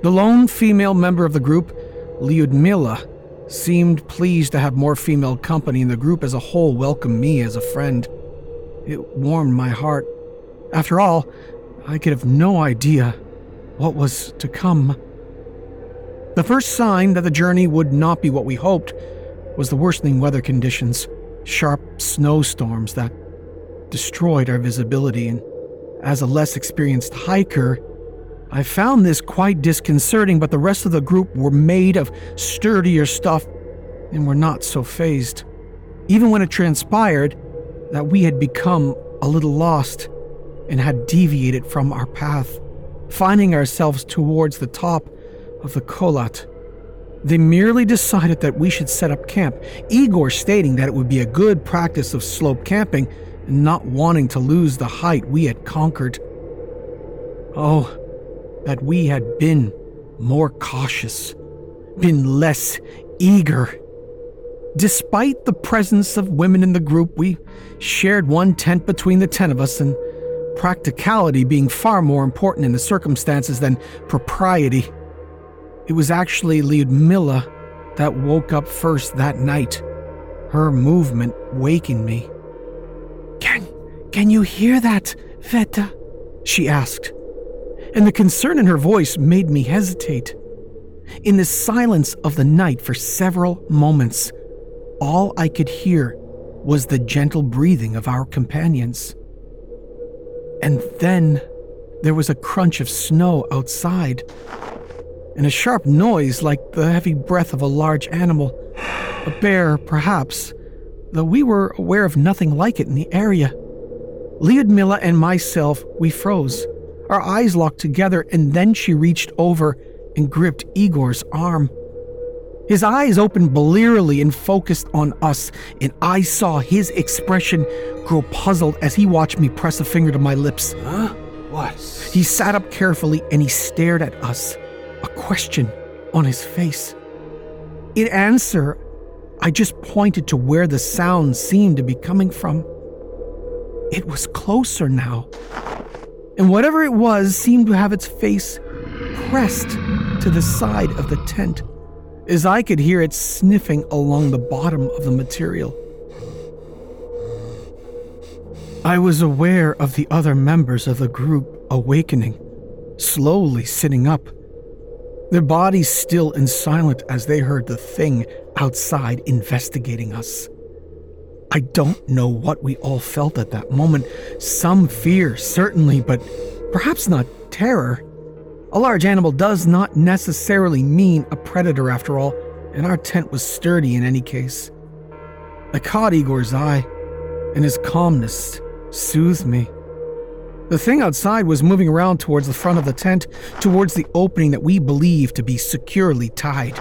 The lone female member of the group, Lyudmila, seemed pleased to have more female company, and the group as a whole welcomed me as a friend. It warmed my heart. After all, I could have no idea what was to come. The first sign that the journey would not be what we hoped was the worsening weather conditions, sharp snowstorms that destroyed our visibility, and as a less experienced hiker, I found this quite disconcerting, but the rest of the group were made of sturdier stuff and were not so phased. Even when it transpired that we had become a little lost and had deviated from our path, finding ourselves towards the top of the Kholat. They merely decided that we should set up camp, Igor stating that it would be a good practice of slope camping and not wanting to lose the height we had conquered. Oh, that we had been more cautious, been less eager. Despite the presence of women in the group, we shared one tent between the ten of us, and practicality being far more important in the circumstances than propriety. It was actually Lyudmila that woke up first that night, her movement waking me. Can, can you hear that, Veta? She asked, and the concern in her voice made me hesitate. In the silence of the night for several moments, all I could hear was the gentle breathing of our companions. And then there was a crunch of snow outside, and a sharp noise like the heavy breath of a large animal. A bear, perhaps, though we were aware of nothing like it in the area. Lyudmila and myself, we froze, our eyes locked together, and then she reached over and gripped Igor's arm. His eyes opened blearily and focused on us, and I saw his expression grow puzzled as he watched me press a finger to my lips. Huh? What? He sat up carefully and he stared at us a question on his face. In answer, I just pointed to where the sound seemed to be coming from. It was closer now, and whatever it was seemed to have its face pressed to the side of the tent, as I could hear it sniffing along the bottom of the material. I was aware of the other members of the group awakening, slowly sitting up their bodies still and silent as they heard the thing outside investigating us. I don't know what we all felt at that moment. Some fear, certainly, but perhaps not terror. A large animal does not necessarily mean a predator, after all, and our tent was sturdy in any case. I caught Igor's eye, and his calmness soothed me. The thing outside was moving around towards the front of the tent, towards the opening that we believed to be securely tied.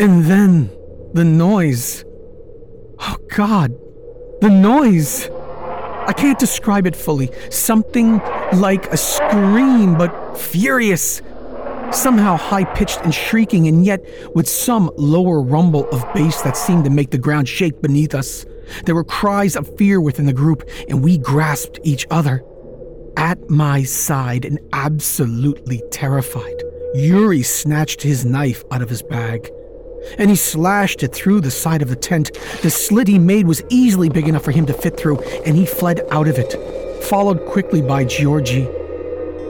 And then the noise. Oh God, the noise! I can't describe it fully. Something like a scream, but furious. Somehow high pitched and shrieking, and yet with some lower rumble of bass that seemed to make the ground shake beneath us. There were cries of fear within the group, and we grasped each other. At my side and absolutely terrified, Yuri snatched his knife out of his bag and he slashed it through the side of the tent. The slit he made was easily big enough for him to fit through, and he fled out of it, followed quickly by Georgie.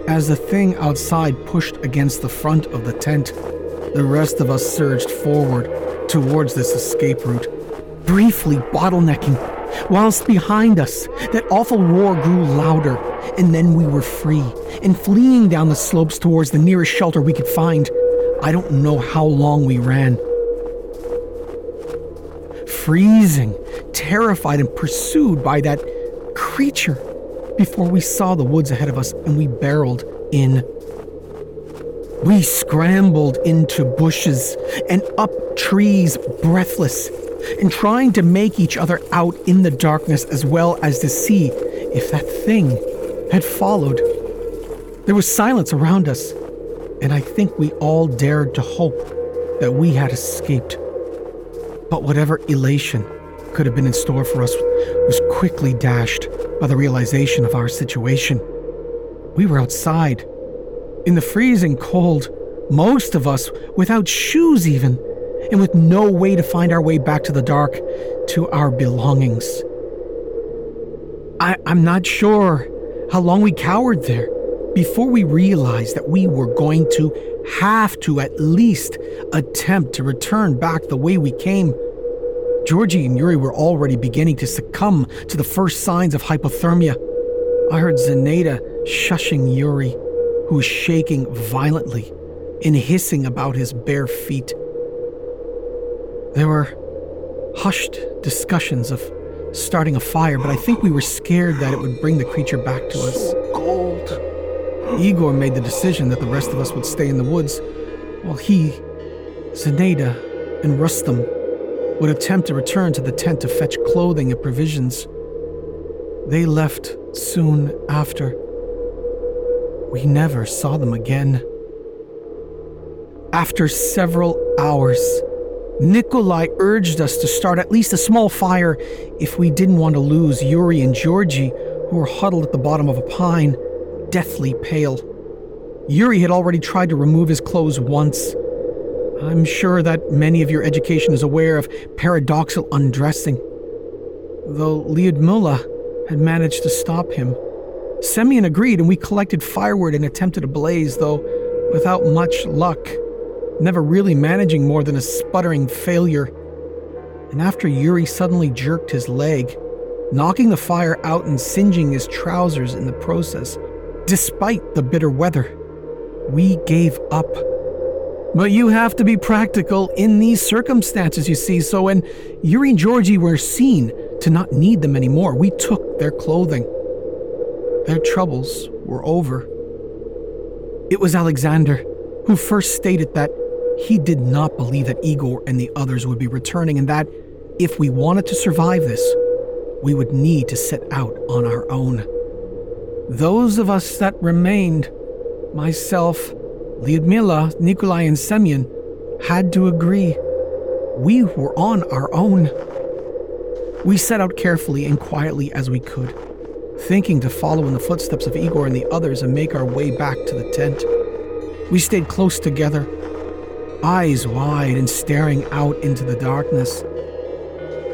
As the thing outside pushed against the front of the tent, the rest of us surged forward towards this escape route, briefly bottlenecking Whilst behind us, that awful roar grew louder, and then we were free and fleeing down the slopes towards the nearest shelter we could find. I don't know how long we ran. Freezing, terrified, and pursued by that creature before we saw the woods ahead of us and we barreled in. We scrambled into bushes and up trees, breathless, and trying to make each other out in the darkness as well as to see if that thing had followed. There was silence around us, and I think we all dared to hope that we had escaped. But whatever elation could have been in store for us was quickly dashed by the realization of our situation. We were outside, in the freezing cold, most of us without shoes even, and with no way to find our way back to the dark to our belongings. I, I'm not sure how long we cowered there before we realized that we were going to have to at least attempt to return back the way we came. Georgie and Yuri were already beginning to succumb to the first signs of hypothermia. I heard Zinaida shushing Yuri, who was shaking violently and hissing about his bare feet. There were hushed discussions of starting a fire, but I think we were scared that it would bring the creature back to us. So Cold. Igor made the decision that the rest of us would stay in the woods, while he, Zinaida, and Rustam would attempt to return to the tent to fetch clothing and provisions. They left soon after. We never saw them again. After several hours, Nikolai urged us to start at least a small fire if we didn't want to lose Yuri and Georgie, who were huddled at the bottom of a pine, deathly pale. Yuri had already tried to remove his clothes once. I'm sure that many of your education is aware of paradoxal undressing. Though Lyudmila had managed to stop him. Semyon agreed, and we collected firewood and attempted a blaze, though without much luck never really managing more than a sputtering failure. And after Yuri suddenly jerked his leg, knocking the fire out and singeing his trousers in the process, despite the bitter weather, we gave up. But you have to be practical in these circumstances, you see, so when Yuri and Georgie were seen to not need them anymore, we took their clothing. Their troubles were over. It was Alexander who first stated that he did not believe that Igor and the others would be returning, and that if we wanted to survive this, we would need to set out on our own. Those of us that remained, myself, Lyudmila, Nikolai, and Semyon, had to agree. We were on our own. We set out carefully and quietly as we could, thinking to follow in the footsteps of Igor and the others and make our way back to the tent. We stayed close together, eyes wide and staring out into the darkness.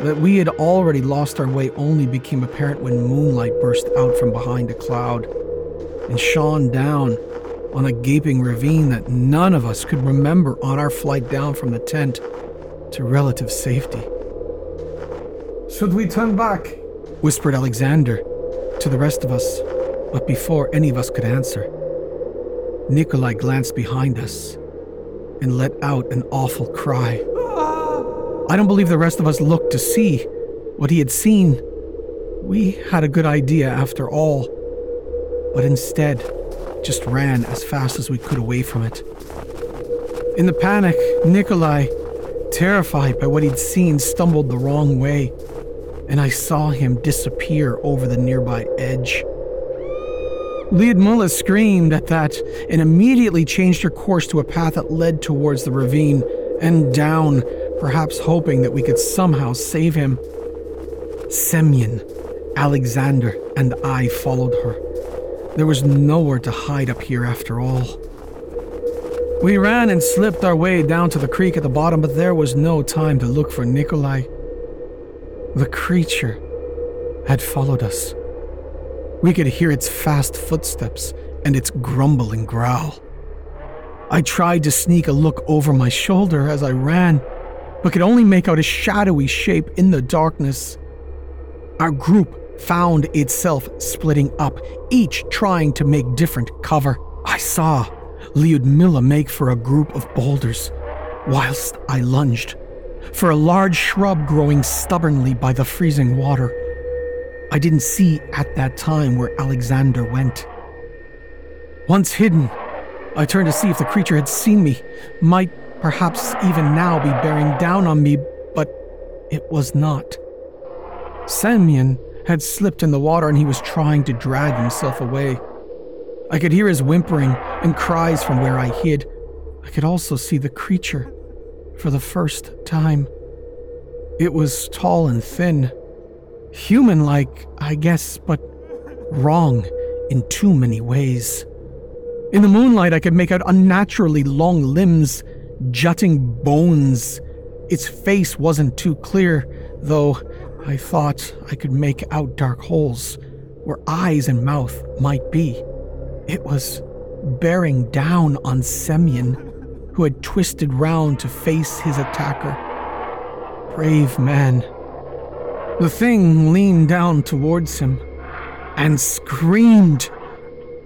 That we had already lost our way only became apparent when moonlight burst out from behind a cloud and shone down on a gaping ravine that none of us could remember on our flight down from the tent to relative safety. Should we turn back? whispered Alexander to the rest of us, but before any of us could answer, Nikolai glanced behind us and let out an awful cry. I don't believe the rest of us looked to see what he had seen. We had a good idea after all, but instead just ran as fast as we could away from it. In the panic, Nikolai, terrified by what he'd seen, stumbled the wrong way, and I saw him disappear over the nearby edge. Lyudmila screamed at that and immediately changed her course to a path that led towards the ravine and down, perhaps hoping that we could somehow save him. Semyon, Alexander, and I followed her. There was nowhere to hide up here after all. We ran and slipped our way down to the creek at the bottom, but there was no time to look for Nikolai. The creature had followed us. We could hear its fast footsteps and its grumbling growl. I tried to sneak a look over my shoulder as I ran, but could only make out a shadowy shape in the darkness. Our group found itself splitting up, each trying to make different cover. I saw Lyudmila make for a group of boulders, whilst I lunged for a large shrub growing stubbornly by the freezing water. I didn't see at that time where Alexander went. Once hidden, I turned to see if the creature had seen me, might perhaps even now be bearing down on me, but it was not. Semyon had slipped in the water and he was trying to drag himself away. I could hear his whimpering and cries from where I hid. I could also see the creature for the first time. It was tall and thin, human like, I guess, but wrong in too many ways. In the moonlight, I could make out unnaturally long limbs, jutting bones. Its face wasn't too clear, though I thought I could make out dark holes where eyes and mouth might be. It was bearing down on Semyon, who had twisted round to face his attacker. Brave man. The thing leaned down towards him and screamed.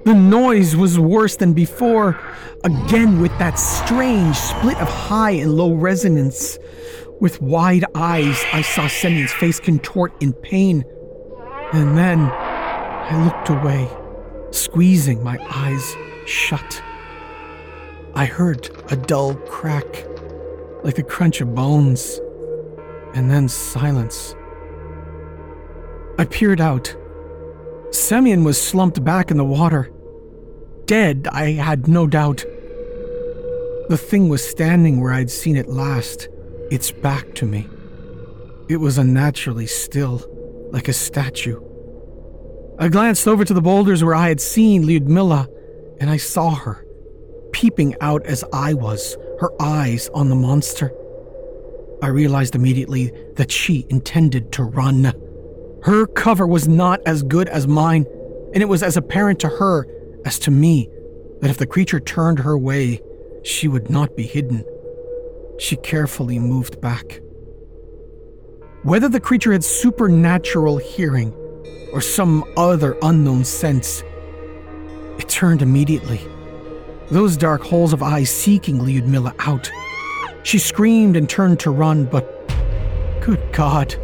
The noise was worse than before, again with that strange split of high and low resonance. With wide eyes, I saw Semyon's face contort in pain. And then I looked away, squeezing my eyes shut. I heard a dull crack, like the crunch of bones, and then silence. I peered out. Semyon was slumped back in the water. Dead, I had no doubt. The thing was standing where I'd seen it last, its back to me. It was unnaturally still, like a statue. I glanced over to the boulders where I had seen Lyudmila, and I saw her, peeping out as I was, her eyes on the monster. I realized immediately that she intended to run. Her cover was not as good as mine, and it was as apparent to her as to me that if the creature turned her way, she would not be hidden. She carefully moved back. Whether the creature had supernatural hearing or some other unknown sense, it turned immediately. Those dark holes of eyes seeking Lyudmila out. She screamed and turned to run, but good God,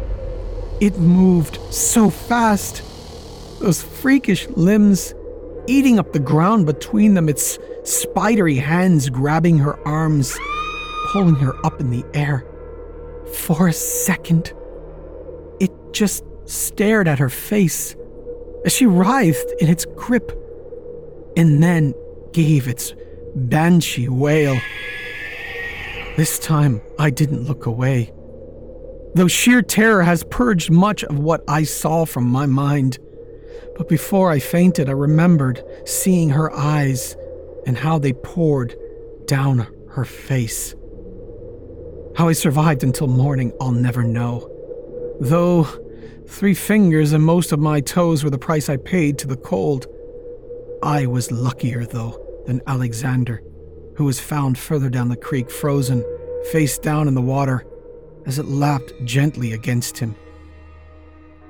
it moved so fast. Those freakish limbs eating up the ground between them, its spidery hands grabbing her arms pulling her up in the air. For a second, it just stared at her face as she writhed in its grip and then gave its banshee wail. This time, I didn't look away. Though sheer terror has purged much of what I saw from my mind. But before I fainted, I remembered seeing her eyes and how they poured down her face. How I survived until morning, I'll never know. Though three fingers and most of my toes were the price I paid to the cold. I was luckier, though, than Alexander, who was found further down the creek, frozen, face down in the water, as it lapped gently against him.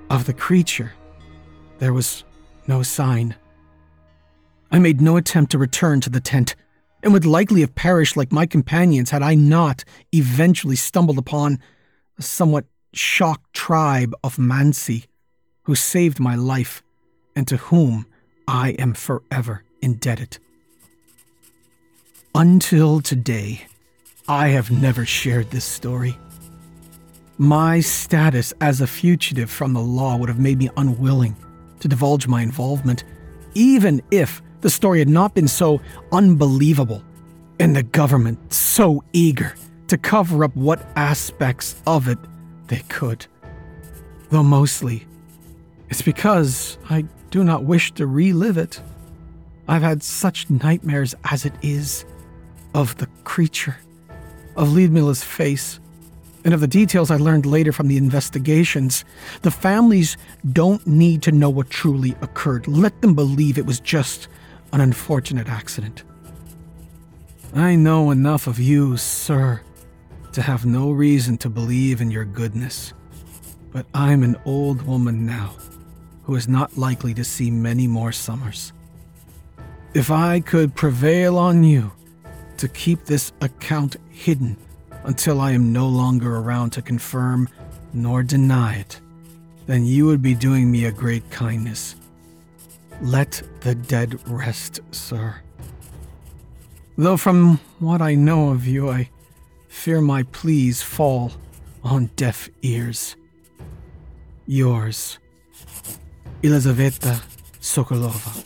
Of the creature, there was no sign. I made no attempt to return to the tent and would likely have perished like my companions had I not eventually stumbled upon a somewhat shocked tribe of Mansi who saved my life and to whom I am forever indebted. Until today, I have never shared this story. My status as a fugitive from the law would have made me unwilling to divulge my involvement, even if the story had not been so unbelievable, and the government so eager to cover up what aspects of it they could. Though mostly, it's because I do not wish to relive it. I've had such nightmares as it is of the creature, of Lyudmila's face, and of the details I learned later from the investigations. The families don't need to know what truly occurred. Let them believe it was just an unfortunate accident. I know enough of you, sir, to have no reason to believe in your goodness. But I'm an old woman now, who is not likely to see many more summers. If I could prevail on you to keep this account hidden until I am no longer around to confirm nor deny it, then you would be doing me a great kindness. Let the dead rest, sir. Though from what I know of you, I fear my pleas fall on deaf ears. Yours, Elizaveta Sokolova.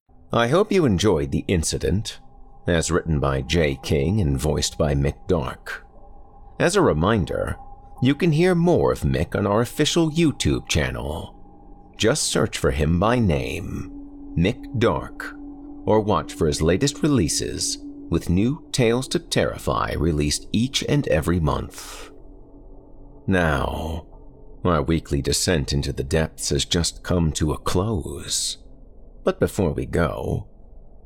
I hope you enjoyed the incident, as written by Jay King and voiced by Mick Dark. As a reminder, you can hear more of Mick on our official YouTube channel. Just search for him by name, Mick Dark, or watch for his latest releases with new Tales to Terrify released each and every month. Now, our weekly descent into the depths has just come to a close. But before we go,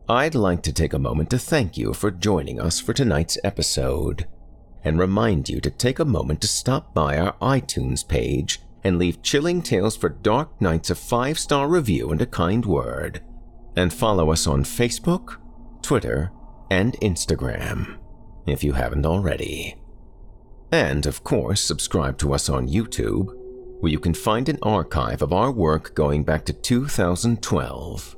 I'd like to take a moment to thank you for joining us for tonight's episode and remind you to take a moment to stop by our iTunes page and leave Chilling Tales for Dark Nights a five star review and a kind word, and follow us on Facebook, Twitter, and Instagram if you haven't already. And of course, subscribe to us on YouTube where you can find an archive of our work going back to 2012.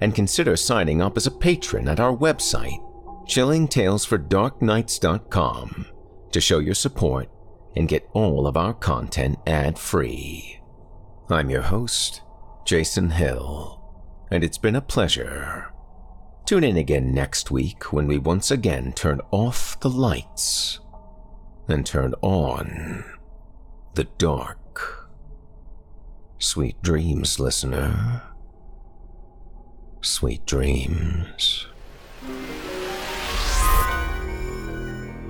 And consider signing up as a patron at our website, chillingtalesfordarknights.com, to show your support and get all of our content ad free. I'm your host, Jason Hill, and it's been a pleasure. Tune in again next week when we once again turn off the lights and turn on the dark. Sweet dreams, listener. Sweet dreams.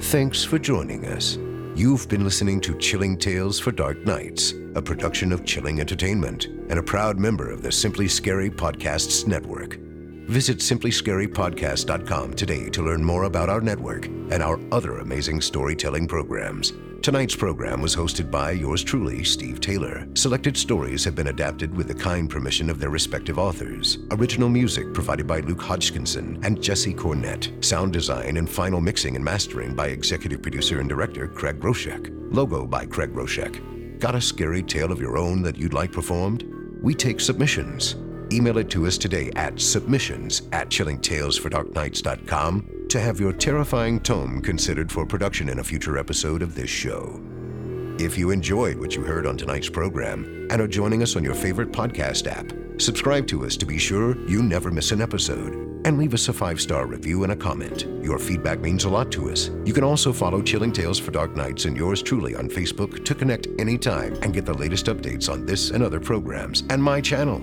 Thanks for joining us. You've been listening to Chilling Tales for Dark Nights, a production of Chilling Entertainment and a proud member of the Simply Scary Podcasts Network. Visit simplyscarypodcast.com today to learn more about our network and our other amazing storytelling programs. Tonight's program was hosted by yours truly, Steve Taylor. Selected stories have been adapted with the kind permission of their respective authors. Original music provided by Luke Hodgkinson and Jesse Cornett. Sound design and final mixing and mastering by executive producer and director Craig Groshek. Logo by Craig Groshek. Got a scary tale of your own that you'd like performed? We take submissions. Email it to us today at submissions at chillingtalesfordarknights.com to have your terrifying tome considered for production in a future episode of this show. If you enjoyed what you heard on tonight's program and are joining us on your favorite podcast app, subscribe to us to be sure you never miss an episode and leave us a five star review and a comment. Your feedback means a lot to us. You can also follow Chilling Tales for Dark Nights and yours truly on Facebook to connect anytime and get the latest updates on this and other programs and my channel.